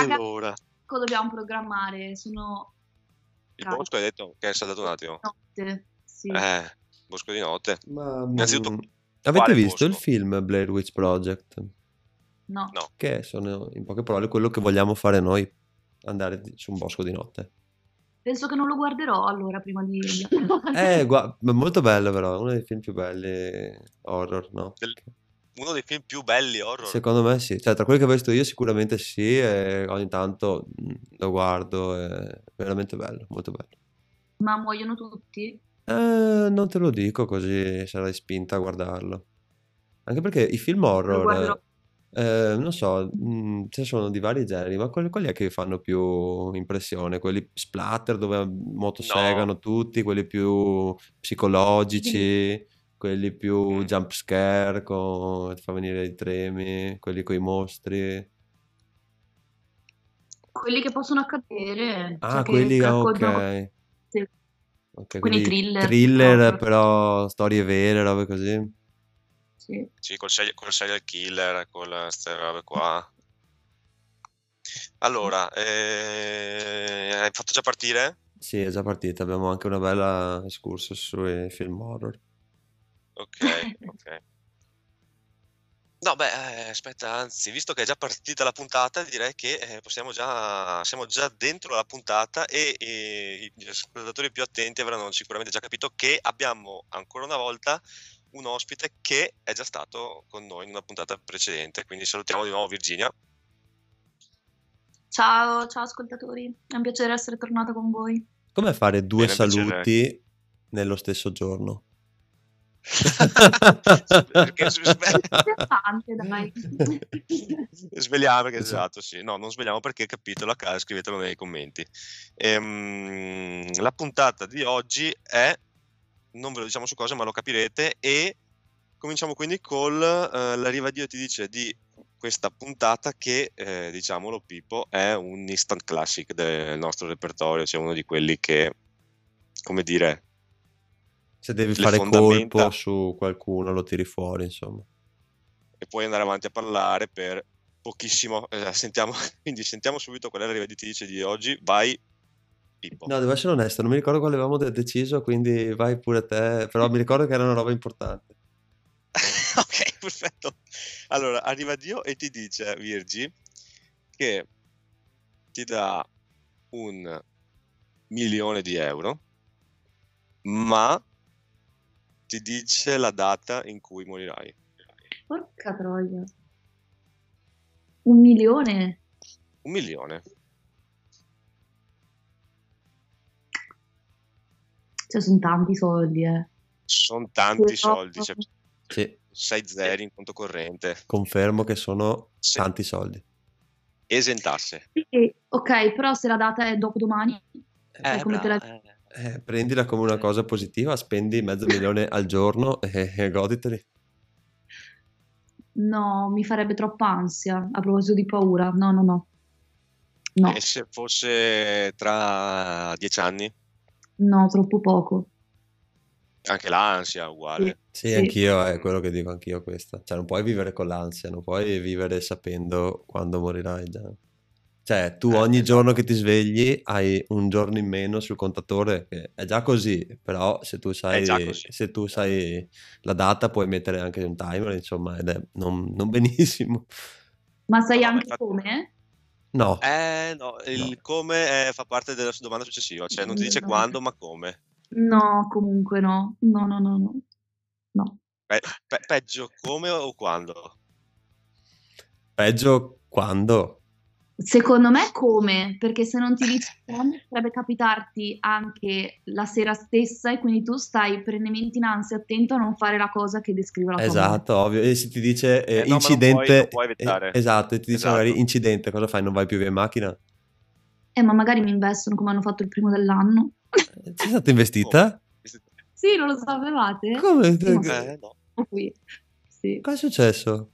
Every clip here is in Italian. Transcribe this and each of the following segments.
Raga, Allora, ecco dobbiamo programmare, sono il Raga. bosco hai detto che è saltato un attimo. notte. Sì. Eh, bosco di notte. Ma, Innanzitutto, mm, avete visto il bosco? film Blair Witch Project? No. No. Che sono in poche parole quello che vogliamo fare noi, andare su un bosco di notte. Penso che non lo guarderò allora prima di... Eh, ma molto bello però, uno dei film più belli horror, no? Del- Uno dei film più belli horror. Secondo me sì, cioè tra quelli che ho visto io sicuramente sì e ogni tanto mm, lo guardo, è veramente bello, molto bello. Ma muoiono tutti? Eh, non te lo dico così sarai spinta a guardarlo. Anche perché i film horror, eh, non so, mm, ce ne sono di vari generi, ma quelli, quelli è che fanno più impressione, quelli splatter dove motosegano tutti, quelli più psicologici, quelli più jump scare, con, ti fa venire i tremi, quelli con i mostri. Quelli che possono accadere. Ah, cioè che quelli, ah, raccontano- ok. sì. Ok, Quindi quindi thriller, thriller, horror. però storie vere, robe così. Sì. Sì, col serial, col serial killer, con queste robe qua. Allora, eh, hai fatto già partire? Sì, è già partita. Abbiamo anche una bella excursus sui film horror. Ok, ok. No, beh, eh, aspetta, anzi, visto che è già partita la puntata, direi che eh, possiamo già, siamo già dentro la puntata e, e gli ascoltatori più attenti avranno sicuramente già capito che abbiamo ancora una volta un ospite che è già stato con noi in una puntata precedente. Quindi salutiamo di nuovo Virginia. Ciao, ciao ascoltatori. È un piacere essere tornata con voi. Come fare due Bene, piacere. saluti nello stesso giorno? Perché sve-. Svegliamo perché Esatto. esatto, sì. No, non svegliamo perché capitelo a casa, scrivetelo nei commenti. Ehm, la puntata di oggi è, non ve lo diciamo su cosa, ma lo capirete e cominciamo quindi con eh, l'arriva Dio ti dice di questa puntata che, eh, diciamolo Pippo, è un instant classic del nostro repertorio, cioè uno di quelli che, come dire, Se devi fare colpo su qualcuno, lo tiri fuori, insomma. e poi andare avanti a parlare per pochissimo. eh, sentiamo, quindi sentiamo subito qual è ti dice di oggi. Vai, Pippo. No, devo essere onesto, non mi ricordo quale avevamo de- deciso, quindi vai pure te. Però mi ricordo che era una roba importante. ok, perfetto. Allora, arriva Dio e ti dice, Virgi, che ti dà un milione di euro, ma ti dice la data in cui morirai. Porca troia. Un milione? Un milione. Cioè, sono tanti soldi, eh. Sono tanti Sì, soldi, cioè, Sì, sei zeri in conto corrente. confermo che sono Sì. tanti soldi. Esentasse. Sì, ok, però se la data è dopodomani, Eh, come te la- eh. Eh, prendila come una cosa positiva, spendi mezzo milione al giorno e, e goditeli. no, mi farebbe troppa ansia. A proposito di paura, no, no, no. No, E se fosse tra dieci anni? no, troppo poco. Anche l'ansia, uguale. Sì, Sì. anch'io è quello che dico anch'io questa. Cioè, non puoi vivere con l'ansia, non puoi vivere sapendo quando morirai già. Cioè, tu Eh, ogni esatto. giorno che ti svegli hai un giorno in meno sul contatore, che è già così, però se tu sai, se tu sai la data puoi mettere anche un timer, insomma, ed è non, non benissimo. Ma sai No, anche infatti- come? No, Eh, no, il No. come eh, fa parte della domanda successiva, cioè non ti dice No. quando, ma come. No, comunque no. No, no, no, no. No. Pe- pe- peggio come o quando? peggio quando... Secondo me come? Perché se non ti dici quando potrebbe capitarti anche la sera stessa e quindi tu stai perennemente in ansia, attento a non fare la cosa che descrive la tua mente. Esatto, ovvio. E se ti dice eh, Eh, no, ma non incidente, puoi- non puoi eh, esatto, e ti dice Esatto. magari incidente, cosa fai? Non vai più via in macchina? Eh, ma magari mi investono come hanno fatto il primo dell'anno. Eh, Sei stata investita? Sì, non lo sapevate? Come? Eh, no. Qui. Sì. Cosa è successo?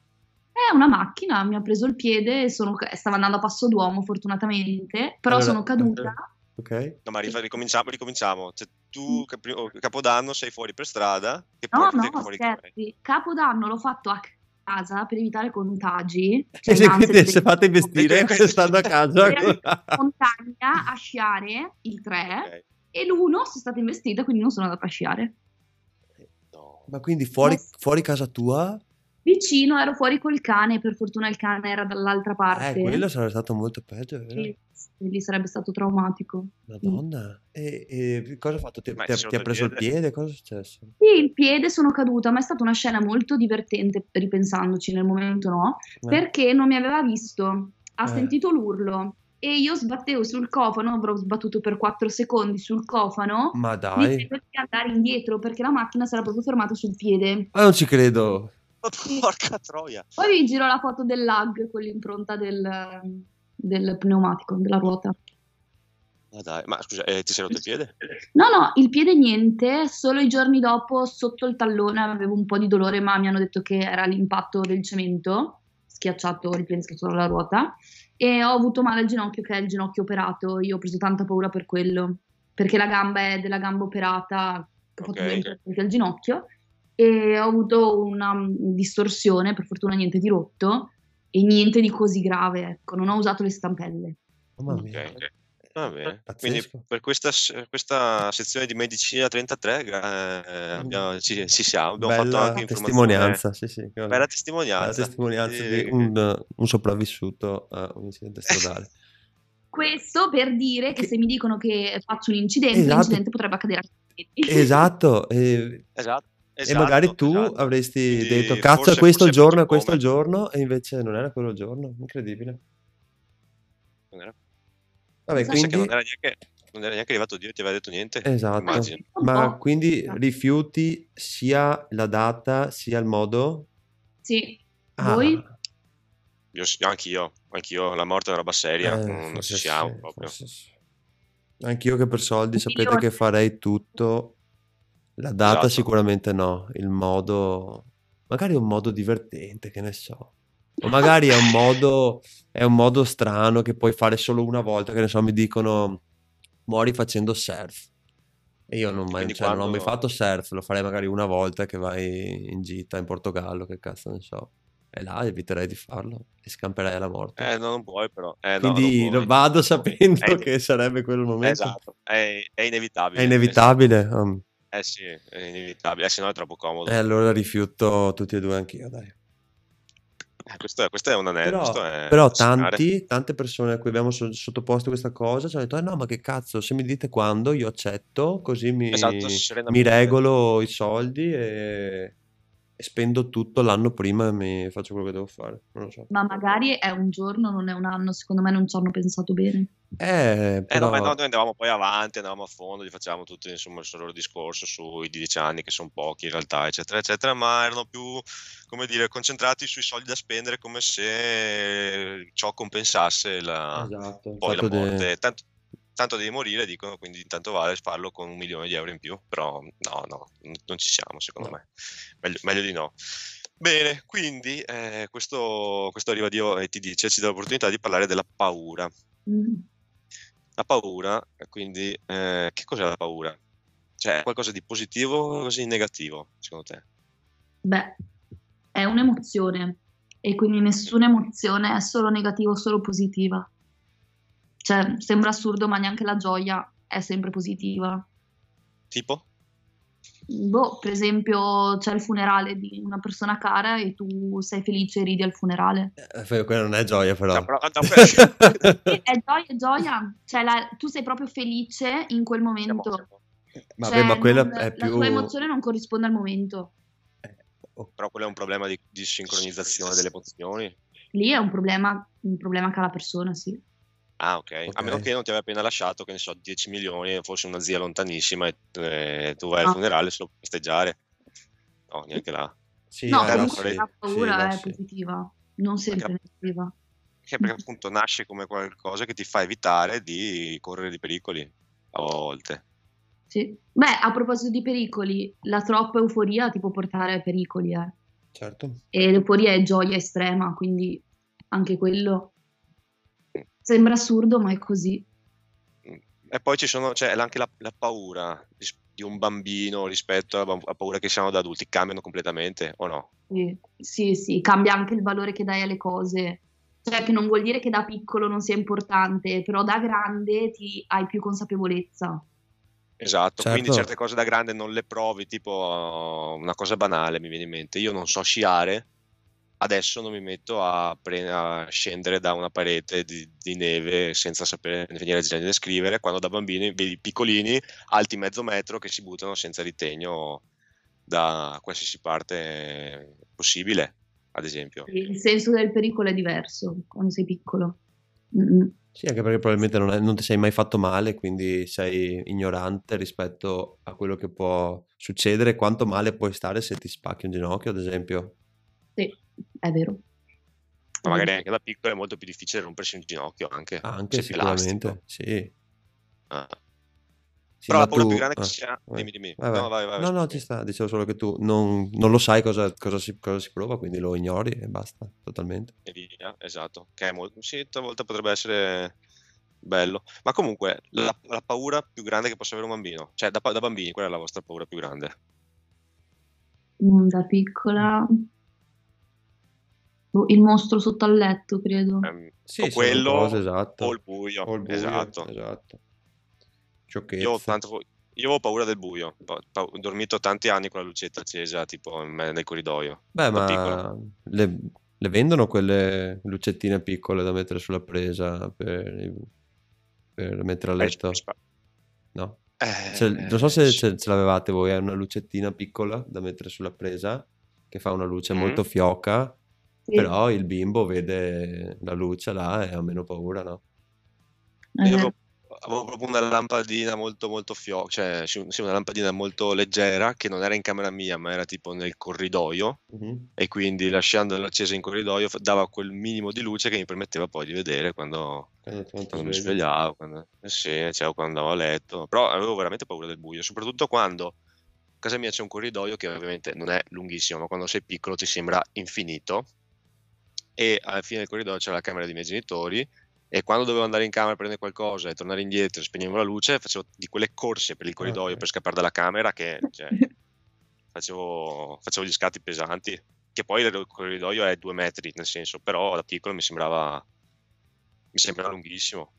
È una macchina, mi ha preso il piede, e sono, stavo andando a passo d'uomo fortunatamente, però Allora, sono caduta. Ok. No, ma ricominciamo, ricominciamo. Cioè, tu capi- o- Capodanno sei fuori per strada, che No, no, fuori scherzi. Capodanno l'ho fatto a casa per evitare contagi. E Cioè, se l'ansia quindi di se fate questo- stando a casa. In montagna a sciare il 3 Ok. e l'1 sono stata investita, quindi non sono andata a sciare. No. Ma quindi fuori, Eh, fuori casa tua? Vicino ero fuori col cane, per fortuna il cane era dall'altra parte. Eh, quello sarebbe stato molto peggio, vero? Sì, lì sarebbe stato traumatico. Madonna. E, e cosa ha fatto? Ti, ti ha, ti ha preso il piede? piede? Cosa è successo? Sì, il piede sono caduta, ma è stata una scena molto divertente ripensandoci nel momento, no? Eh, Perché non mi aveva visto, ha Eh. sentito l'urlo e io sbattevo sul cofano, avrò sbattuto per 4 secondi sul cofano, Ma dai, dicendo di andare indietro perché la macchina si era proprio fermata sul piede. ma non ci credo. Porca troia. Poi vi giro la foto del lag con l'impronta del, del pneumatico, della ruota. Ma dai, ma scusa, eh, ti sei rotto il piede? No, no, il piede niente, solo i giorni dopo sotto il tallone avevo un po' di dolore, ma mi hanno detto che era l'impatto del cemento, schiacciato, ripenscato la ruota, e ho avuto male al ginocchio, che è il ginocchio operato, io ho preso tanta paura per quello, perché la gamba è della gamba operata, che ho fatto Ok. due interventi al ginocchio, e ho avuto una mm, distorsione, per fortuna niente di rotto, e niente di così grave, ecco, non ho usato le stampelle. Mamma mia. Ok, ok. Va bene. Quindi per questa, questa sezione di medicina 33 eh, abbiamo- ci, ci siamo, abbiamo fatto Bella anche informazione. testimonianza, sì, sì. Bella bella testimonianza. testimonianza Eh, di un, un sopravvissuto a un incidente stradale. Questo per dire che Che- se mi dicono che faccio un incidente, Esatto. l'incidente potrebbe accadere a me. Esatto, e, Esatto. E esatto, magari tu esatto. avresti Quindi detto cazzo forse- è questo il giorno, è questo il come. giorno, e invece non era quello il giorno, incredibile. Non era- Vabbè. Pensa che quindi... non era, neanche, non era neanche arrivato Dio e ti aveva detto niente. Esatto, Immagino. ma quindi rifiuti sia la data sia il modo? Sì, Ah, voi? Io, anch'io, anch'io, la morte è una roba seria, eh, non, ci siamo sì, proprio. sì. Anch'io che per soldi sapete milione. che farei tutto, la data Esatto. sicuramente no, il modo, magari è un modo divertente, che ne so. O magari è un modo, è un modo strano che puoi fare solo una volta, che ne so, mi dicono muori facendo surf. E io non, mai, cioè, non ho mai quando- fatto surf, lo farei magari una volta che vai in gita in Portogallo, che cazzo ne so. E là eviterei di farlo e scamperei alla morte. Eh, no, non puoi però. Eh, no, Quindi puoi. vado sapendo Eh, che sarebbe quello il momento. Esatto, è, è inevitabile. È inevitabile. um, Eh sì, è inevitabile, eh, se no è troppo comodo. E allora rifiuto tutti e due anch'io, dai. Eh, questo, è, questo è un anello. Però, è però tanti, tante persone a cui abbiamo so- sottoposto questa cosa ci hanno detto: "Eh no, ma che cazzo, se mi dite quando, io accetto, così mi, Esatto, mi regolo i soldi e spendo tutto l'anno prima e mi faccio quello che devo fare. Non lo so. Ma magari è un giorno, non è un anno, secondo me non ci hanno pensato bene. Eh, Eh, però... no, ma no, noi andavamo poi avanti, andavamo a fondo, gli facevamo tutto insomma, il loro discorso sui 10 anni, che sono pochi in realtà, eccetera, eccetera, ma erano più, come dire, concentrati sui soldi da spendere come se ciò compensasse la, Esatto, poi la fatto de- morte. Tanto, tanto devi morire, dicono, quindi tanto vale farlo con un milione di euro in più, però no, no, non ci siamo secondo No. me, meglio, meglio di no. Bene, quindi eh, questo, questo arriva Dio e ti dice, ci dà l'opportunità di parlare della paura. Mm. La paura, quindi, eh, che cos'è la paura? Cioè, è qualcosa di positivo o così negativo, secondo te? Beh, è un'emozione e quindi nessuna emozione è solo negativa o solo positiva. Cioè, sembra assurdo, ma neanche la gioia è sempre positiva. Tipo? Boh, per esempio, c'è il funerale di una persona cara e tu sei felice e ridi al funerale. Eh, quella non è gioia, però. No, però- no, Sì, è gioia, è gioia. Cioè, la- tu sei proprio felice in quel momento. siamo- Vabbè, Cioè, ma quella non- è la più... tua emozione non corrisponde al momento. oh, Però quello è un problema di, di sincronizzazione delle emozioni. Lì è un problema, un problema che ha la persona, sì. Ah, ok. Ok. A meno che non ti aveva appena lasciato, che ne so, 10 milioni, e fosse una zia lontanissima e eh, tu vai al Ah. funerale solo per festeggiare. No, neanche là. Sì, No, eh, comunque sì, la sì, paura là è sì. positiva, non sempre negativa. Che perché appunto nasce come qualcosa che ti fa evitare di correre di pericoli a volte. Sì. Beh, a proposito di pericoli, la troppa euforia ti può portare a pericoli, eh. Certo. E l'euforia è gioia estrema, quindi anche quello sembra assurdo, ma è così. E poi ci sono, c'è anche la, la paura di un bambino rispetto alla, alla paura che si hanno da adulti, cambiano completamente o no? Sì, sì, sì, cambia anche il valore che dai alle cose. Cioè, che non vuol dire che da piccolo non sia importante, però da grande ti hai più consapevolezza. Esatto, certo. quindi certe cose da grande non le provi, tipo una cosa banale mi viene in mente, io non so sciare, adesso non mi metto a, pre- a scendere da una parete di, di, neve senza sapere né leggere né scrivere, quando da bambini vedi piccolini, alti mezzo metro, che si buttano senza ritegno da qualsiasi parte possibile, ad esempio. Il senso del pericolo è diverso quando sei piccolo. Mm-hmm. Sì, anche perché probabilmente non, è, non, ti sei mai fatto male, quindi sei ignorante rispetto a quello che può succedere, quanto male puoi stare se ti spacchi un ginocchio, ad esempio. Sì, è vero. Ma magari anche da piccolo è molto più difficile rompersi un ginocchio anche. Anche sicuramente, sì. Ah. sì. Però la paura tu... più grande che ah, sia... Vai. Dimmi, dimmi. Vai, vai. No, vai, vai, no, no, ci sta. Dicevo solo che tu non, non lo sai cosa, cosa, si, cosa, si, prova, quindi lo ignori e basta, totalmente. E via, esatto. Che è molto... Sì, talvolta potrebbe essere bello. Ma comunque, la, la, paura più grande che possa avere un bambino? Cioè, da, da bambini, qual è la vostra paura più grande? Mm, da piccola il mostro sotto al letto, credo. Eh, sì, o quello cose, esatto. o il buio. O il buio esatto. esatto. Io, tanto, io avevo paura del buio. Ho dormito tanti anni con la lucetta accesa, tipo nel corridoio. Beh, ma le, le, vendono quelle lucettine piccole da mettere sulla presa per, per mettere a letto? No. Eh, cioè, non so se ce, ce, l'avevate voi, è una lucettina piccola da mettere sulla presa che fa una luce mm-hmm. molto fioca sì. Però il bimbo vede la luce là e ha meno paura, no? Io avevo, avevo proprio una lampadina molto molto fioca, cioè sì, una lampadina molto leggera che non era in camera mia ma era tipo nel corridoio uh-huh. e quindi lasciandola accesa in corridoio dava quel minimo di luce che mi permetteva poi di vedere quando, quando, quando mi svegliavo, quando, eh sì, cioè, quando andavo a letto, però avevo veramente paura del buio, soprattutto quando a casa mia c'è un corridoio che ovviamente non è lunghissimo, ma quando sei piccolo ti sembra infinito e alla fine del corridoio c'era la camera dei miei genitori e quando dovevo andare in camera a prendere qualcosa e tornare indietro, spegnevo la luce, facevo di quelle corse per il corridoio okay. per scappare dalla camera che cioè, facevo, facevo, gli scatti pesanti, che poi il corridoio è due metri, nel senso, però da piccolo mi sembrava, mi sembrava lunghissimo.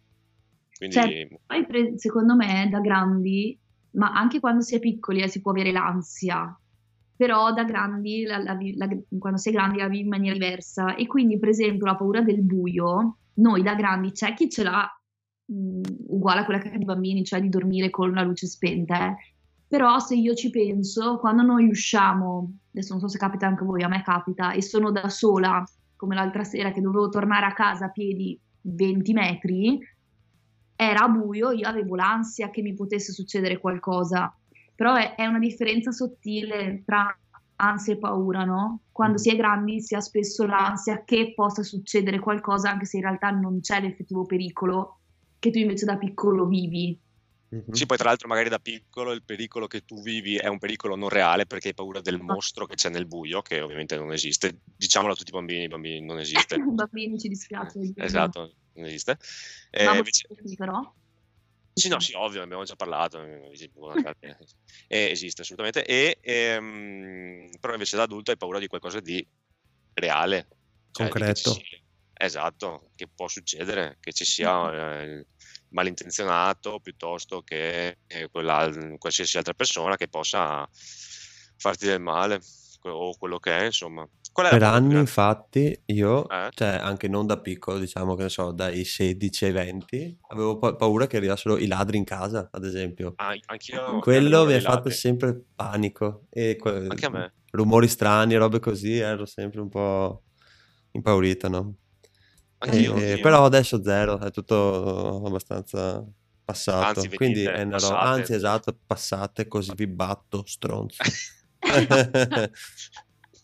Quindi... Cioè, poi secondo me da grandi, ma anche quando si è piccoli eh, si può avere l'ansia, però da grandi, la, la, la, quando sei grandi la vivi in maniera diversa e quindi per esempio la paura del buio, noi da grandi c'è chi ce l'ha mh, uguale a quella che ha i bambini, cioè di dormire con la luce spenta, eh. però se io ci penso, quando noi usciamo, adesso non so se capita anche a voi, a me capita, e sono da sola, come l'altra sera che dovevo tornare a casa a piedi 20 metri, era buio, io avevo l'ansia che mi potesse succedere qualcosa però è, è una differenza sottile tra ansia e paura, no? Quando mm. si è grandi si ha spesso l'ansia che possa succedere qualcosa, anche se in realtà non c'è l'effettivo pericolo che tu invece da piccolo vivi. Mm-hmm. Sì, poi tra l'altro magari da piccolo il pericolo che tu vivi è un pericolo non reale perché hai paura del ah. mostro che c'è nel buio, che ovviamente non esiste. Diciamolo a tutti i bambini, i bambini non esiste. I bambini ci dispiace. esatto, non esiste. Eh, invece... però? Sì, no, sì, ovvio, abbiamo già parlato, eh, esiste assolutamente, e, ehm, però invece da adulto hai paura di qualcosa di reale. Cioè, Concreto. Che esatto, che può succedere, che ci sia eh, malintenzionato piuttosto che eh, qualsiasi altra persona che possa farti del male o quello che è, insomma. Per anni, infatti, io, eh? cioè anche non da piccolo, diciamo che ne so, dai 16 ai 20, avevo pa- paura che arrivassero i ladri in casa, ad esempio. Ah, anch'io. Quello mi ha fatto sempre panico. E que- anche a me. Rumori strani, robe così, ero sempre un po' impaurito, no? Anch'io, e, anch'io. Però adesso zero, è tutto abbastanza passato. Anzi, Quindi è una roba, anzi esatto, passate così vi batto, stronzo.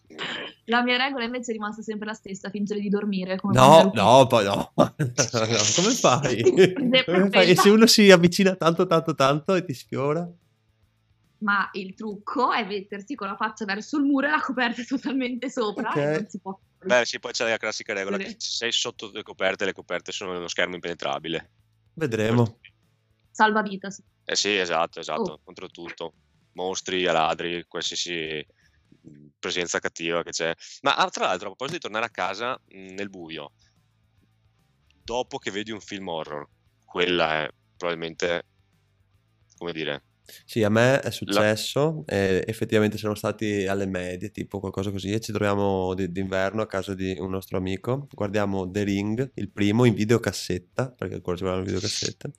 La mia regola invece è rimasta sempre la stessa, fingere di dormire. no, no, poi no. no. Come fai? Come fai? E se uno si avvicina tanto, tanto, tanto e ti sfiora? Ma il trucco è mettersi con la faccia verso il muro e la coperta totalmente sopra okay. non si può... Beh, sì, poi c'è la classica regola che se sei sotto le coperte, le coperte sono uno schermo impenetrabile. Vedremo. Salvavita, sì. Eh sì, esatto, esatto, oh. contro tutto. Mostri, ladri, qualsiasi presenza cattiva che c'è. Ma ah, tra l'altro, a proposito di tornare a casa mh, nel buio, dopo che vedi un film horror, quella è probabilmente, come dire, sì, a me è successo, e effettivamente siamo stati alle medie, tipo qualcosa così, e ci troviamo d- d'inverno a casa di un nostro amico, guardiamo The Ring, il primo, in videocassetta, perché ancora ci guardavamo in videocassetta,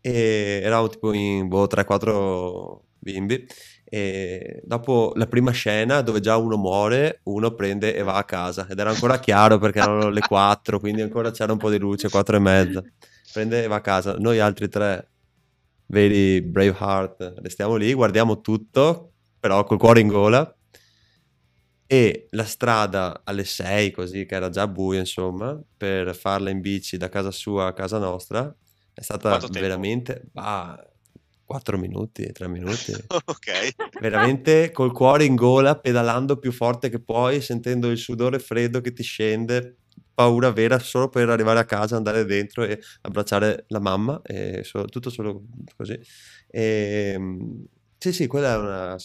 e eravamo tipo in boh, 3-4 bimbi, e dopo la prima scena dove già uno muore, uno prende e va a casa, ed era ancora chiaro perché erano le 4, quindi ancora c'era un po' di luce, 4 e mezza, prende e va a casa, noi altri tre vedi Braveheart, restiamo lì, guardiamo tutto, però col cuore in gola. E la strada alle 6, così che era già buio, insomma, per farla in bici da casa sua a casa nostra, è stata veramente. Bah, 4 minuti, 3 minuti. ok. Veramente col cuore in gola, pedalando più forte che puoi, sentendo il sudore freddo che ti scende, paura vera solo per arrivare a casa, andare dentro e abbracciare la mamma, e so, tutto solo così. E, ehm, sì, sì, quella è una,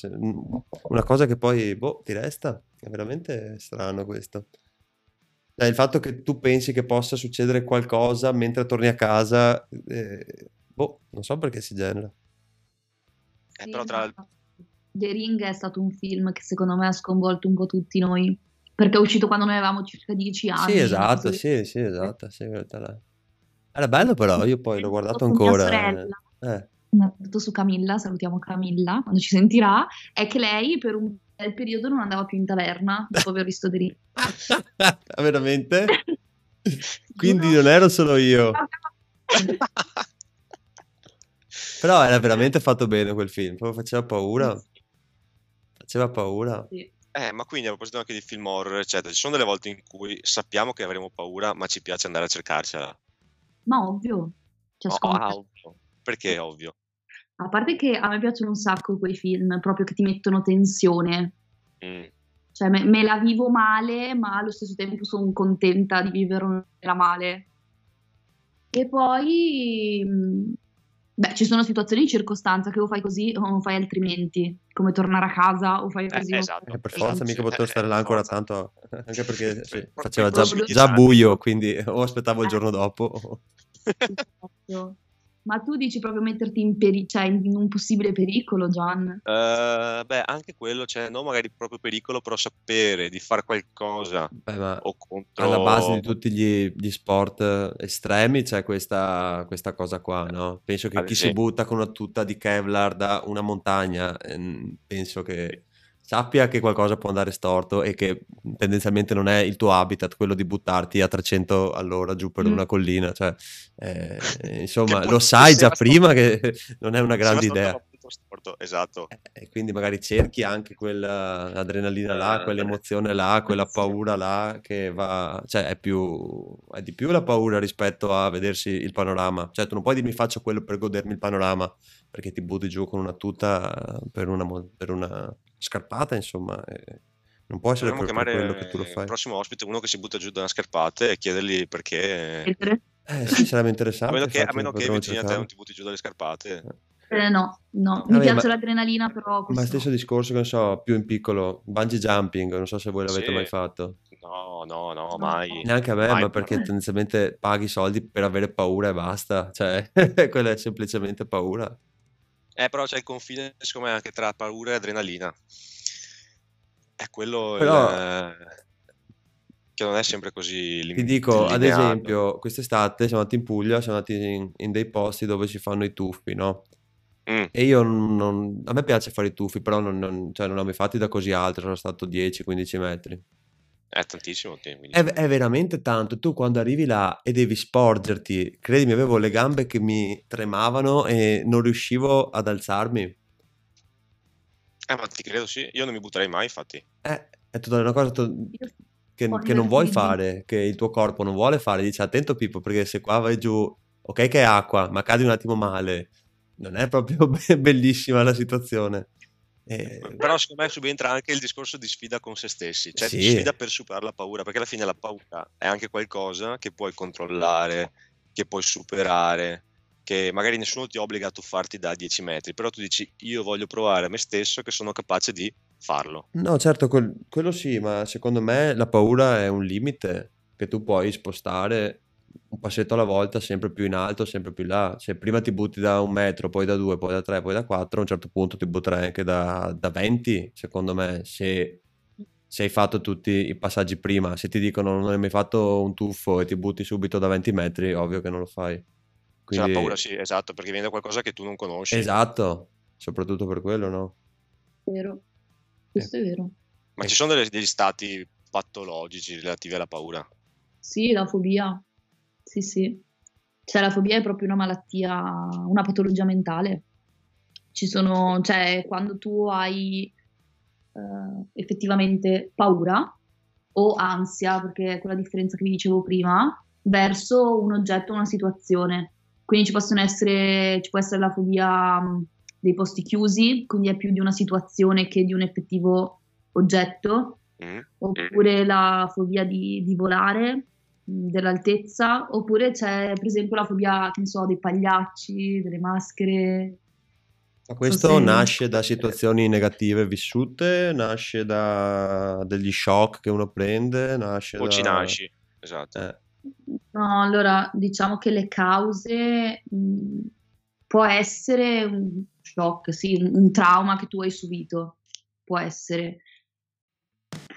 una cosa che poi boh, ti resta. È veramente strano questo. Cioè, il fatto che tu pensi che possa succedere qualcosa mentre torni a casa, eh, boh, non so perché si genera. Eh, però tra... The Ring è stato un film che secondo me ha sconvolto un po' tutti noi perché è uscito quando noi avevamo circa 10 anni. Sì, esatto, sì, sì, esatto. Sì, Era bello però, io poi l'ho guardato ancora. Eh. una foto su Camilla, salutiamo Camilla quando ci sentirà, è che lei per un bel periodo non andava più in taverna dopo aver visto The Ring. Veramente? Quindi non ero solo io. Però era veramente fatto bene quel film, proprio faceva paura. Faceva paura. Sì. Eh, ma quindi a proposito anche di film horror, eccetera, ci sono delle volte in cui sappiamo che avremo paura, ma ci piace andare a cercarcela. Ma ovvio. Cioè, oh, ah, ovvio. Perché è ovvio? A parte che a me piacciono un sacco quei film, proprio che ti mettono tensione. Mm. Cioè, me, me, la vivo male, ma allo stesso tempo sono contenta di viverla male. E poi mm, Beh, ci sono situazioni di circostanza che o fai così o non fai altrimenti, come tornare a casa o fai eh, così. Eh, esatto. Eh, per forza, mica potevo stare là ancora tanto, anche perché sì, faceva già, già, buio, quindi o aspettavo il giorno dopo. Esatto. Ma tu dici proprio metterti in, peri- cioè in un possibile pericolo, Gian? Uh, beh, anche quello, cioè non magari proprio pericolo, però sapere di fare qualcosa beh, o contro... Alla base di tutti gli, gli sport estremi c'è questa, questa, cosa qua, no? Penso che chi si butta con una tuta di Kevlar da una montagna, ehm, penso che sappia che qualcosa può andare storto e che tendenzialmente non è il tuo habitat quello di buttarti a 300 all'ora giù per mm. una collina, cioè, eh, insomma, lo sai già prima che non è una grande idea. Storto, esatto. Eh, e quindi magari cerchi anche quell'adrenalina là, eh, quell'emozione là, quella paura là che va, cioè è più, è di più la paura rispetto a vedersi il panorama. Cioè tu non puoi dirmi faccio quello per godermi il panorama, perché ti butti giù con una tuta per una, per una scarpata, insomma. non può essere per, per quello che tu lo fai. Il prossimo ospite uno che si butta giù da una scarpata e chiedergli perché... Eh sì, sarebbe interessante. A meno che, a meno che Virginia te non ti butti giù dalle scarpate. Eh, no, no, mi Vabbè, piace ma, l'adrenalina, però. Ma stesso discorso, che non so, più in piccolo, bungee jumping, non so se voi l'avete sì. mai fatto. No, no, no, mai. Neanche a me, mai, ma perché tendenzialmente paghi soldi per avere paura e basta. Cioè, quella è semplicemente paura. Eh, però c'è il confine, secondo me, anche tra paura e adrenalina. È quello però... il, che non è sempre così lim- Ti dico, ad esempio, quest'estate siamo andati in Puglia, siamo andati in, in dei posti dove si fanno i tuffi, no? Mm. E io non, a me piace fare i tuffi, però non, non, cioè non l'ho mai fatti da così alto, sono stato 10-15 metri. È tantissimo tempo. È, è, veramente tanto. Tu quando arrivi là e devi sporgerti, credimi, avevo le gambe che mi tremavano e non riuscivo ad alzarmi. Eh, ma ti credo sì, io non mi butterei mai, infatti. Eh, è tutta una cosa to- che, che, non vuoi fare, che il tuo corpo non vuole fare. Dici attento Pippo, perché se qua vai giù, ok che è acqua, ma cadi un attimo male, non è proprio bellissima la situazione. Eh, Però secondo me subentra anche il discorso di sfida con se stessi, cioè sì. sfida per superare la paura, perché alla fine la paura è anche qualcosa che puoi controllare, che puoi superare, che magari nessuno ti obbliga a tuffarti da 10 metri, però tu dici io voglio provare a me stesso che sono capace di farlo. No, certo, quel- quello sì, ma secondo me la paura è un limite che tu puoi spostare un passetto alla volta, sempre più in alto, sempre più in là. Se prima ti butti da un metro, poi da due, poi da tre, poi da quattro, a un certo punto ti butterai anche da, da 20, secondo me, se, se hai fatto tutti i passaggi prima. Se ti dicono non hai mai fatto un tuffo e ti butti subito da 20 metri, ovvio che non lo fai. Cioè la Quindi, paura sì, esatto, perché viene da qualcosa che tu non conosci. esatto, soprattutto per quello, no? Vero, Eh, questo è vero. Ma eh, ci sono delle- degli stati patologici relativi alla paura? Sì, la fobia. Sì, sì. Cioè, la fobia è proprio una malattia, una patologia mentale. Ci sono, cioè, quando tu hai eh, effettivamente paura o ansia, perché è quella differenza che vi dicevo prima, verso un oggetto una situazione. Quindi ci possono essere, ci può essere la fobia mh, dei posti chiusi, quindi è più di una situazione che di un effettivo oggetto, Mm? oppure la fobia di, di volare, dell'altezza, oppure c'è per esempio la fobia, che ne so, dei pagliacci, delle maschere. Ma Non so questo se... nasce da situazioni negative vissute, nasce da degli shock che uno prende, nasce O ci da... nasci, esatto. eh, No, allora diciamo che le cause mh, può essere un shock, sì, un, un trauma che tu hai subito, può essere.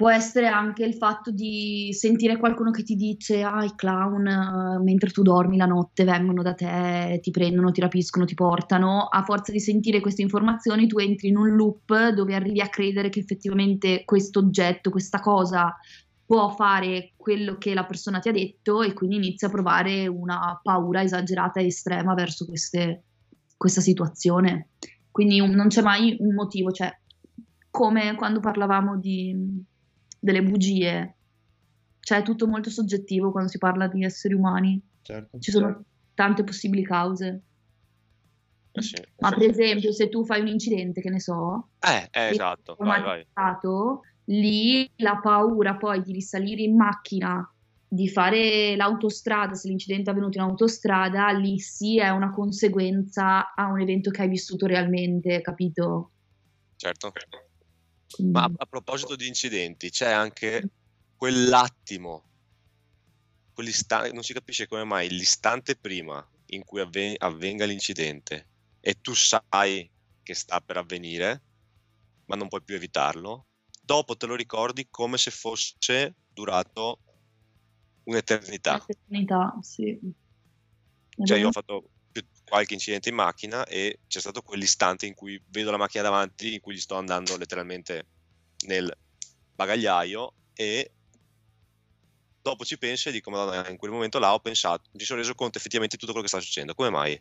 Può essere anche il fatto di sentire qualcuno che ti dice, ah, i clown, eh, mentre tu dormi la notte vengono da te, ti prendono, ti rapiscono, ti portano. A forza di sentire queste informazioni, tu entri in un loop dove arrivi a credere che effettivamente questo oggetto, questa cosa può fare quello che la persona ti ha detto e quindi inizi a provare una paura esagerata e estrema verso queste- questa situazione. Quindi un- non c'è mai un motivo, cioè come quando parlavamo di- delle bugie, cioè è tutto molto soggettivo quando si parla di esseri umani, certo. ci sono tante possibili cause. Eh sì. Ma per esempio, se tu fai un incidente, che ne so, Eh, eh, esatto, vai, vai. traumatizzato, lì la paura poi di risalire in macchina, di fare l'autostrada, se l'incidente è avvenuto in autostrada, lì sì è una conseguenza a un evento che hai vissuto realmente, capito? Certo. Quindi- Ma a, a proposito di incidenti, c'è anche quell'attimo, quell'istante, non si capisce come mai l'istante prima in cui avven- avvenga l'incidente e tu sai che sta per avvenire, ma non puoi più evitarlo, dopo te lo ricordi come se fosse durato un'eternità. L'eternità, sì. Cioè, io ho fatto qualche incidente in macchina e c'è stato quell'istante in cui vedo la macchina davanti, in cui gli sto andando letteralmente nel bagagliaio e dopo ci penso e dico, Madonna, in quel momento là ho pensato, mi sono reso conto effettivamente di tutto quello che sta succedendo. Come mai?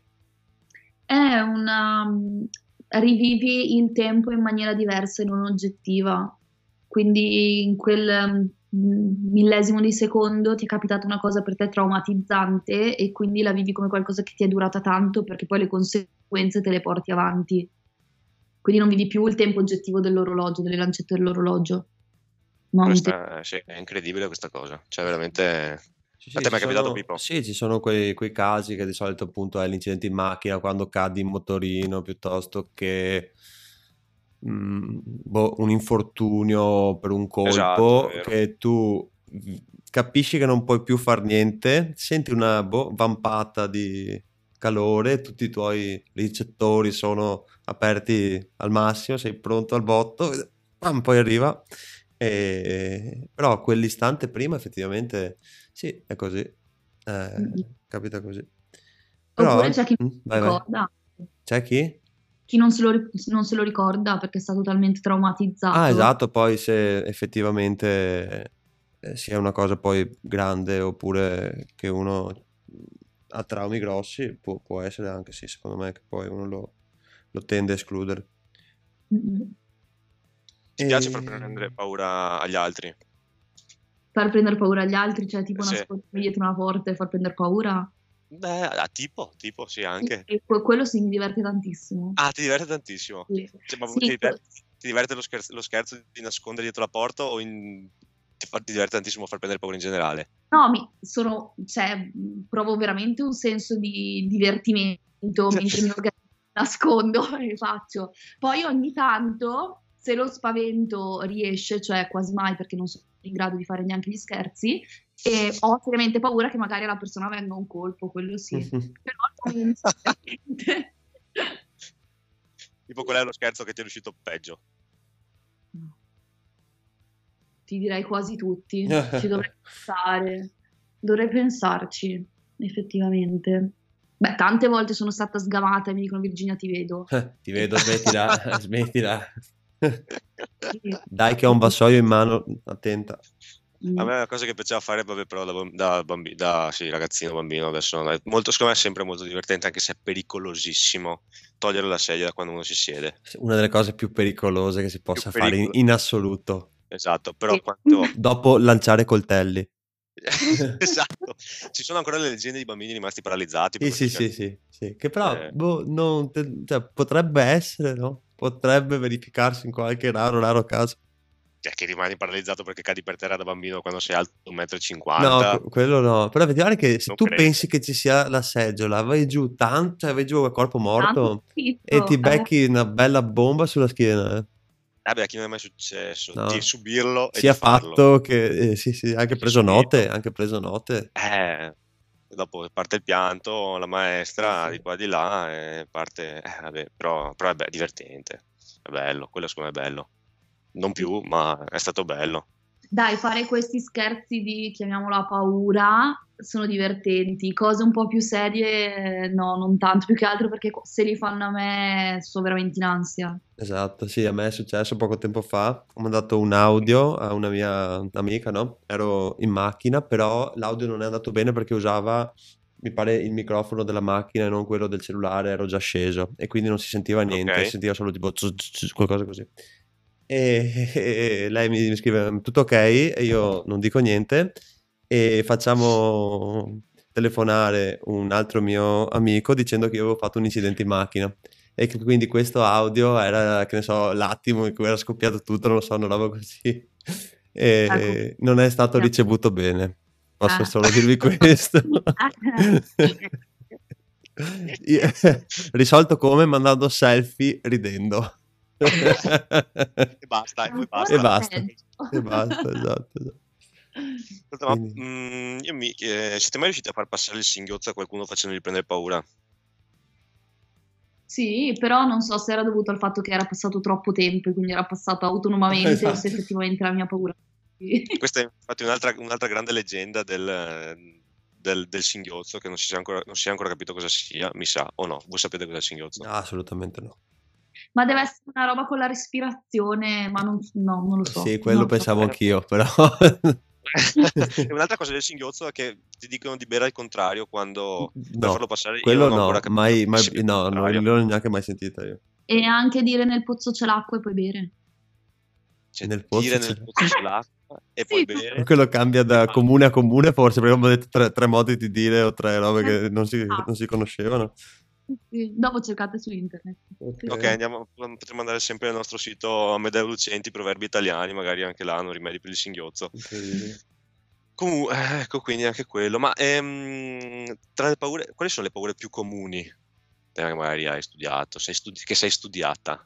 È una... mm, rivivi il tempo in maniera diversa e non oggettiva. Quindi in quel mm, millesimo di secondo ti è capitata una cosa per te traumatizzante e quindi la vivi come qualcosa che ti è durata tanto perché poi le conseguenze te le porti avanti. Quindi non vivi più il tempo oggettivo dell'orologio, delle lancette dell'orologio. Ma Questa, sì, è incredibile questa cosa. Cioè, veramente... Sì, A sì, te mi è ci capitato, sono, Pippo? sì, ci sono quei, quei casi che di solito appunto è l'incidente in macchina quando cadi in motorino piuttosto che mm, boh, un infortunio per un Esatto, colpo vero. che tu capisci che non puoi più far niente, senti una boh, vampata di calore, tutti i tuoi ricettori sono aperti al massimo, sei pronto al botto, pam, poi arriva. E... Però quell'istante prima effettivamente sì, è così. Eh, Mm. capita così. Però... Oppure c'è chi Mm, vai, vai. ricorda, C'è chi? Chi non se lo, non se lo ricorda perché sta totalmente traumatizzato. Ah, esatto, poi se effettivamente eh, sia una cosa poi grande oppure che uno ha traumi grossi, può, può essere anche sì, secondo me che poi uno lo, lo tende a escludere. Mm. Ti piace far E- prendere paura agli altri? Far prendere paura agli altri, cioè tipo Eh sì. nascondermi dietro una porta e far prendere paura. Beh, ah, tipo, tipo, sì, anche. E que- quello sì mi diverte tantissimo. Ah, ti diverte tantissimo. Sì. Cioè, ma Sì, ti diverte, ti diverte lo, scherzo, lo scherzo di nascondere dietro la porta o in- ti, fa- ti diverte tantissimo far prendere paura in generale? No, mi sono, cioè, provo veramente un senso di divertimento mentre mi nascondo e faccio. Poi ogni tanto se lo spavento riesce, cioè quasi mai perché non sono in grado di fare neanche gli scherzi, e ho seriamente paura che magari alla persona venga un colpo, quello sì. Però non Tipo qual è lo scherzo che ti è riuscito peggio? Ti direi quasi tutti, ci dovrei pensare, dovrei pensarci, effettivamente. Beh, tante volte sono stata sgamata e mi dicono Virginia ti vedo. ti vedo, smettila, smettila. Dai che ho un vassoio in mano, attenta. A me è una cosa che piaceva fare, vabbè, però da, da, bambi- da sì, ragazzino, bambino, adesso no, è molto, secondo me è sempre molto divertente, anche se è pericolosissimo togliere la sedia da quando uno si siede. Una delle cose più pericolose che si possa fare in, in, assoluto. Esatto, però sì. quanto... Dopo lanciare coltelli. esatto, ci sono ancora le leggende di bambini rimasti paralizzati. Sì, sì, sì, sì, sì, che però eh. boh, non, cioè, potrebbe essere, no? Potrebbe verificarsi in qualche raro, raro caso. Cioè, che rimani paralizzato perché cadi per terra da bambino quando sei alto 1,50 m. No, quello no. Però effettivamente che se non tu credo. pensi che ci sia la seggiola, vai giù tanto, cioè vai giù a corpo morto e ti becchi eh. una bella bomba sulla schiena. Eh. Vabbè, a chi non è mai successo no. di subirlo e sia fatto che eh, sì, sì, anche preso note, anche preso note. Eh, dopo parte il pianto, la maestra di qua di là e parte, eh, vabbè, però, però è beh, divertente, è bello, quello secondo me è bello non più, ma è stato bello. Dai, fare questi scherzi di, chiamiamola paura, sono divertenti. Cose un po' più serie, no, non tanto, più che altro perché se li fanno a me sto veramente in ansia. Esatto, sì, a me è successo poco tempo fa. Ho mandato un audio a una mia amica, no? Ero in macchina, però l'audio non è andato bene perché usava mi pare il microfono della macchina e non quello del cellulare, ero già sceso e quindi non si sentiva niente, okay. si sentiva solo tipo qualcosa così. E, e lei mi scrive tutto ok e io non dico niente e facciamo telefonare un altro mio amico dicendo che io avevo fatto un incidente in macchina e che quindi questo audio era, che ne so, l'attimo in cui era scoppiato tutto, non lo so, una roba così e ecco. non è stato ricevuto bene. Posso ah. solo dirvi questo. Risolto come mandando selfie ridendo e basta, e poi basta. E basta, e basta, esatto. esatto. Ascolta, ma, mm, io mi, eh, siete mai riusciti a far passare il singhiozzo a qualcuno facendogli prendere paura? Sì, però non so se era dovuto al fatto che era passato troppo tempo e quindi era passato autonomamente esatto. o se esatto. effettivamente la mia paura. Questa è infatti un'altra, un'altra grande leggenda del, del, del, singhiozzo che non si, ancora, non si è ancora capito cosa sia, mi sa, o no? Voi sapete cos'è il singhiozzo? No, assolutamente no ma deve essere una roba con la respirazione, ma non, no, non lo so. Sì, quello pensavo so. anch'io, però... Un'altra cosa del singhiozzo è che ti dicono di bere al contrario quando no, farlo passare. Quello no, mai, mai, no, non l'ho neanche mai sentita io. E anche dire nel pozzo c'è l'acqua e poi bere. Cioè, nel pozzo dire c'è... nel pozzo c'è l'acqua e poi bere. Quello cambia da comune a comune, forse, perché abbiamo detto tre, tre modi di dire o tre robe che non si, ah. non si conoscevano. Sì, dopo cercate su internet. Okay. ok, andiamo, potremmo andare sempre al nostro sito Amedeo Lucenti, proverbi italiani, magari anche là hanno rimedi per il singhiozzo. Okay. Comunque, eh, ecco quindi anche quello. Ma ehm, tra le paure, quali sono le paure più comuni che magari hai studiato, sei studi- che sei studiata?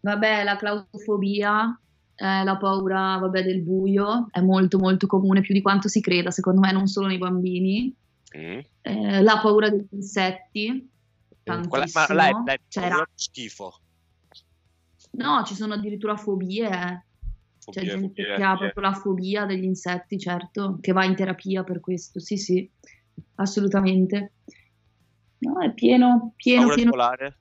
Vabbè, la claustrofobia, eh, la paura vabbè, del buio è molto molto comune, più di quanto si creda, secondo me non solo nei bambini. Mm. Eh, la paura degli insetti. Qual è, ma lei, lei C'era... schifo. No, ci sono addirittura fobie. Eh. C'è gente fobie, che ha proprio la fobia degli insetti, certo, che va in terapia per questo. Sì, sì, assolutamente. No, è pieno, pieno, paura pieno. Polare.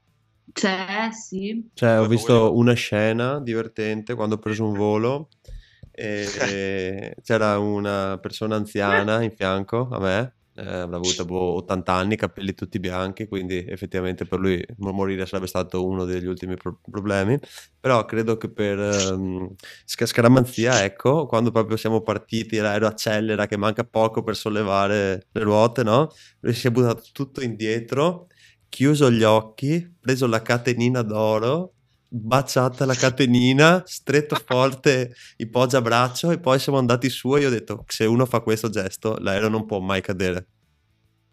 C'è, sì. Cioè, ho visto una scena divertente quando ho preso un volo e c'era una persona anziana in fianco a me eh, avrà avuto boh, 80 anni, capelli tutti bianchi, quindi effettivamente per lui morire sarebbe stato uno degli ultimi pro- problemi. Però credo che per um, scaramanzia, ecco, quando proprio siamo partiti, l'aereo accelera che manca poco per sollevare le ruote, no? Lui si è buttato tutto indietro, chiuso gli occhi, preso la catenina d'oro baciata la catenina, stretto forte il poggiabraccio e poi siamo andati su e io ho detto se uno fa questo gesto l'aereo non può mai cadere.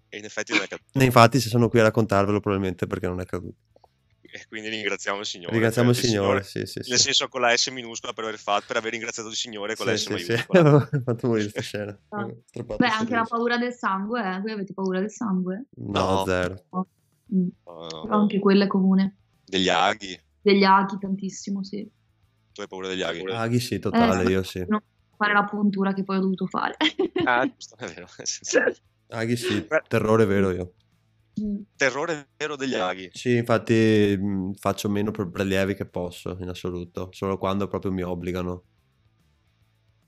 E in effetti non è caduto. E infatti se sono qui a raccontarvelo probabilmente perché non è caduto. e quindi ringraziamo il Signore. Ringraziamo il per- Signore, sì, sì, Nel sì. senso con la S minuscola per aver, fatto, per aver ringraziato il Signore con la S Sì, sì, sì. maiuscola. Ho fatto morire questa scena. Ah. Ho strappato Beh, anche la paura del sangue, eh? Voi avete paura del sangue? No, No. zero. Mm. No, Però no. anche quella è comune. Degli aghi. Degli aghi tantissimo, sì. Tu hai paura degli aghi? Aghi sì, totale, Eh, io sì. no. Fare la puntura che poi ho dovuto fare. Ah, giusto, è vero. Aghi sì, terrore vero io. Mm. Terrore vero degli aghi. Sì, infatti mh, faccio meno pre- prelievi che posso, in assoluto, solo quando proprio mi obbligano.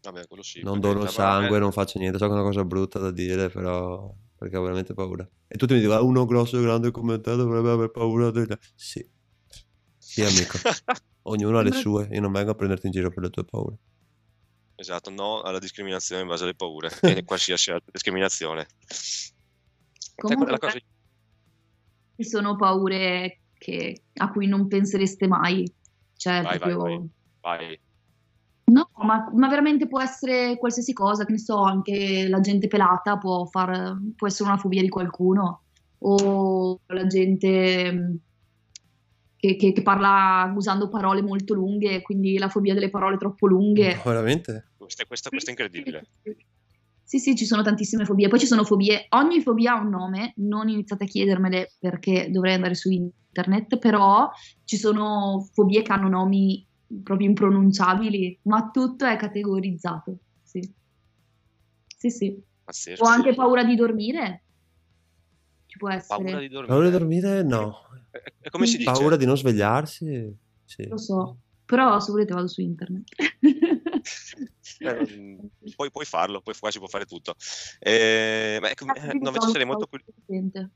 Vabbè, quello sì. Non dono sangue, eh, non faccio niente, so che è una cosa brutta da dire, però perché ho veramente paura. E tutti mi dicono, "Ah, uno grosso e grande come te dovrebbe aver paura degli... Sì, sì amico, ognuno ha le sue, io non vengo a prenderti in giro per le tue paure. Esatto, no alla discriminazione in base alle paure e qualsiasi altra discriminazione. Comunque, la cosa- ci sono paure che- a cui non pensereste mai. Cioè, Vai, vai, proprio... vai. Vai. No, ma, ma veramente può essere qualsiasi cosa, che ne so, anche la gente pelata può, far, può essere una fobia di qualcuno, o la gente che, che- che parla usando parole molto lunghe, quindi la fobia delle parole troppo lunghe. Veramente? Questa, questa- questa è incredibile. Sì, sì, ci sono tantissime fobie. Poi ci sono fobie, ogni fobia ha un nome, non iniziate a chiedermele perché dovrei andare su internet, però ci sono fobie che hanno nomi proprio impronunciabili, ma tutto è categorizzato. Sì, sì, sì. Pazzesco. O anche paura di dormire. Ci può essere. Paura di dormire. Paura di dormire? No. E- come si dice? Paura di non svegliarsi? Sì. Lo so, però se volete vado su internet. Eh, mm, puoi, puoi farlo, poi qua si può fare tutto. Eh, ma ecco, Cazzo, eh, no, sarei molto divertente.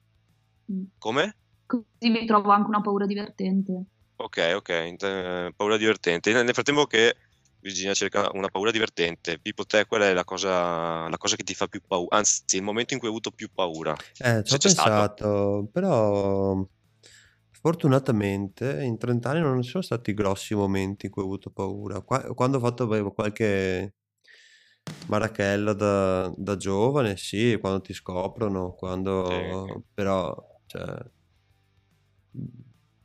Mm. Come? Così mi trovo anche una paura divertente. Ok, ok, paura divertente. Nel frattempo che Virginia cerca una paura divertente, Pippo, te qual è la cosa, la cosa che ti fa più paura? Anzi, il momento in cui hai avuto più paura. Eh, ci ho c'è stato. pensato, però fortunatamente in 30 anni non ci sono stati grossi momenti in cui ho avuto paura. Qua- quando ho fatto beh, qualche marachella da, da giovane, sì, quando ti scoprono, quando... Sì. però, cioè,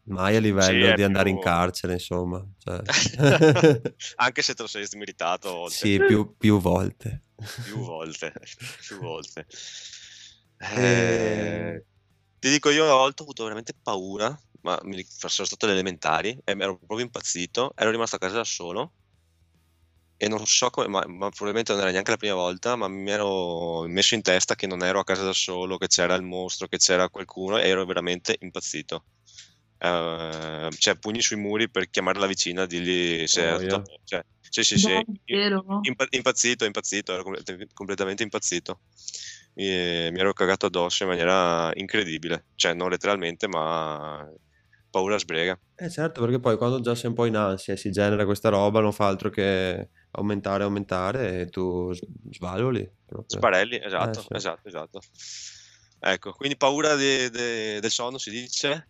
mai a Sì, livello è di andare in più- carcere, insomma. cioè. Anche se te lo sei meritato a volte. Sì, più, più volte. più volte, più volte. E- Eh, ti dico, io una volta ho avuto veramente paura, ma mi stato alle elementari e ero proprio impazzito, ero rimasto a casa da solo e non so come, ma, ma probabilmente non era neanche la prima volta, ma mi ero messo in testa che non ero a casa da solo, che c'era il mostro, che c'era qualcuno e ero veramente impazzito. Eh, cioè, pugni sui muri per chiamare la vicina e dirgli se è Oh, yeah. Cioè, sì, sì, sì. Davvero? Impa- impazzito, impazzito, ero complet- completamente impazzito. Mi, mi ero cagato addosso in maniera incredibile, cioè non letteralmente, ma paura sbrega. Eh certo, perché poi quando già sei un po' in ansia e si genera questa roba, non fa altro che aumentare, aumentare e tu svalvoli proprio. Sparelli, esatto, Eh, sì. esatto, esatto. Ecco, quindi paura de- de- del sonno si dice?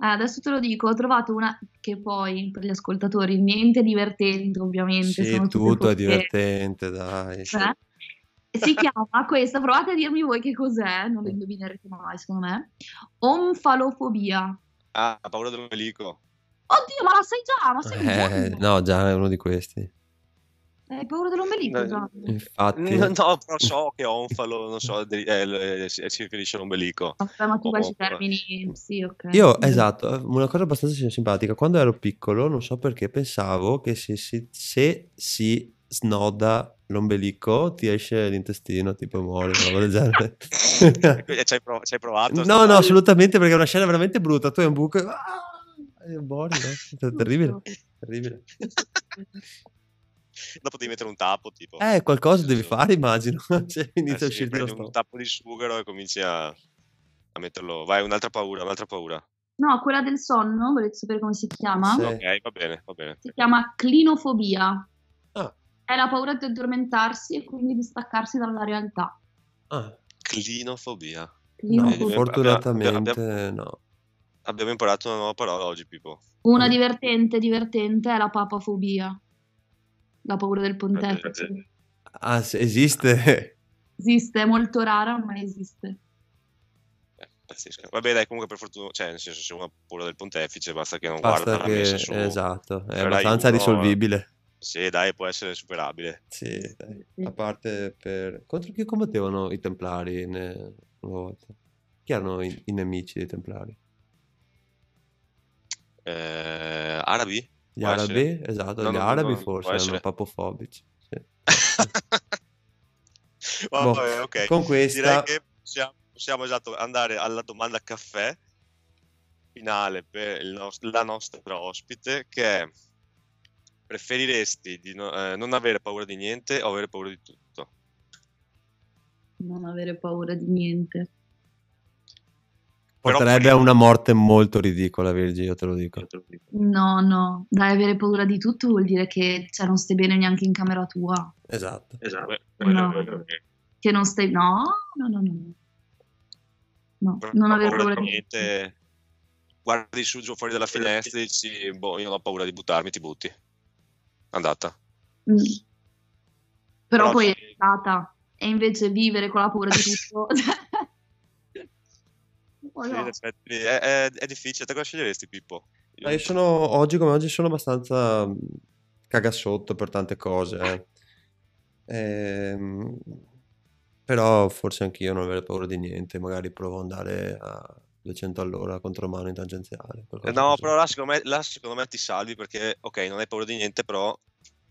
Ah, adesso te lo dico, ho trovato una che poi per gli ascoltatori niente divertente ovviamente. Sì, tutto è divertente, dai. Eh? Si chiama questa, provate a dirmi voi che cos'è, non lo indovinerete mai secondo me. Omfalofobia. Ah, paura dell'ombelico. Oddio, ma la sai già, ma sei Eh, no, già è uno di questi. Hai paura dell'ombelico No? Infatti, No, no, però so che onfalo, non so, de- eh, eh, si, si riferisce all'ombelico. Ma tu vai sui Oh, termini, sì, ok. io, esatto, una cosa abbastanza simpatica. Quando ero piccolo, non so perché, pensavo che se si, se si snoda l'ombelico ti esce l'intestino, tipo muori, una roba del genere. Eh, Ci hai, prov- ci hai provato? a No, no, snodarlo? assolutamente, perché è una scena veramente brutta. Tu hai un buco e... Ah! E muori, no? È terribile, terribile. Dopo devi mettere un tappo, tipo. Eh, qualcosa devi fare, immagino. Cioè, Eh inizia a sì, uscirti lo prendi un tappo di sughero e cominci a, a metterlo. Vai, un'altra paura, un'altra paura. No, quella del sonno, volete sapere come si chiama? Sì. Ok, va bene, va bene. Si chiama clinofobia. Ah, È la paura di addormentarsi e quindi di staccarsi dalla realtà. ah. Clinofobia. No, Clinofobia. Vedi, fortunatamente no. Abbiamo imparato una nuova parola oggi, Pippo. Una divertente, divertente è la papafobia. La paura del pontefice. Vabbè, Ah, se- esiste. Esiste, è molto rara, ma esiste. Pazzesca. Vabbè, dai, comunque per fortuna, cioè, nel senso, se uno ha paura del pontefice, basta che non Basta guarda la che... messa su Esatto, è abbastanza 1. risolvibile. Sì, dai, può essere superabile. Sì, dai. A parte per... Contro chi combattevano i Templari ne- una volta? Chi erano i, i nemici dei Templari? Eh, arabi? Gli Può arabi? essere? Esatto, No, gli no, arabi no, forse erano papofobici. Sì. Vabbè, Boh, ok. con Direi questa... che possiamo, possiamo, esatto, andare alla domanda caffè finale per il nos- la nostra ospite, che è preferiresti di no- eh, non avere paura di niente o avere paura di tutto? Non avere paura di niente. Porterebbe Però- a una morte molto ridicola, Virgi, io te lo dico. No, no, dai, avere paura di tutto vuol dire che cioè, non stai bene neanche in camera tua. Esatto. No. eh, Che non stai... No, no, no, no. No, però non avere paura paura di niente. Guardi su giù fuori dalla finestra e dici, boh, io non ho paura di buttarmi, ti butti. Andata. Mm. Però Però poi sì. è stata. E invece vivere con la paura di tutto... Oh, Sì, no. è, è- è difficile. Te cosa sceglieresti, Pippo? Ma io sono, oggi come oggi, sono abbastanza mh, cagasotto per tante cose. eh. Ehm, però forse anch'io non avere paura di niente, magari provo ad andare a 200 all'ora contro mano in tangenziale. Eh, No, così. però là secondo, me, là secondo me ti salvi perché, ok, non hai paura di niente, però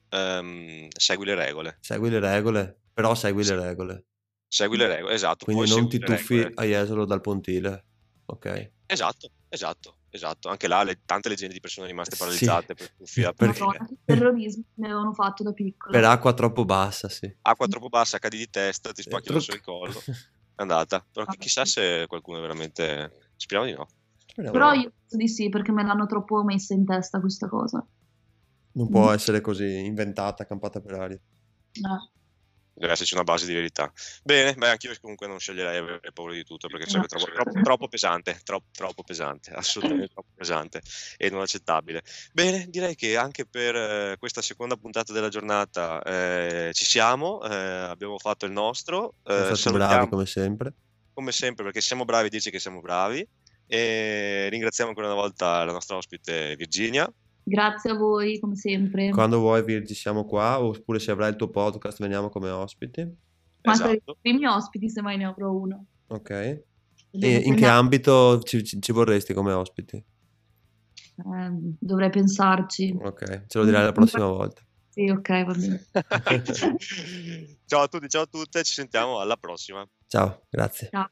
ehm, segui le regole. Segui le regole, però segui le regole. Segui le regole, esatto. Quindi non ti tuffi regole. a Jesolo dal pontile. Ok? Esatto, esatto, esatto. Anche là le tante leggende di persone rimaste Sì. paralizzate per tuffi a Perché- Madonna, che terrorismo mi avevano fatto da piccola. Per acqua troppo bassa, sì. Acqua troppo bassa, cadi di testa, ti spacchi addosso il collo. È andata. Però chi- chissà se qualcuno veramente... Speriamo di no. Speriamo. Però io penso di sì, perché me l'hanno troppo messa in testa questa cosa. Non può essere così inventata, campata per aria. Eh. Deve esserci una base di verità. Bene, beh, anch'io comunque non sceglierei avere paura di tutto perché sarebbe troppo, troppo- troppo pesante, troppo, troppo pesante, assolutamente troppo pesante e non accettabile. Bene, direi che anche per eh, questa seconda puntata della giornata eh, ci siamo, eh, abbiamo fatto il nostro. eh, Siamo bravi come sempre. come sempre perché siamo bravi a dirci che siamo bravi e ringraziamo ancora una volta la nostra ospite Virginia. Grazie a voi, come sempre. Quando vuoi, Virgi, siamo qua. Oppure se avrai il tuo podcast, veniamo come ospiti. Ma per i Esatto. primi ospiti, se mai ne avrò uno. Ok. E in che ambito ci, ci- ci vorresti come ospiti? Eh, dovrei pensarci. Ok, ce lo dirai la prossima volta. Sì, ok, va bene. ciao a tutti, ciao a tutte, ci sentiamo alla prossima. Ciao, grazie. Ciao.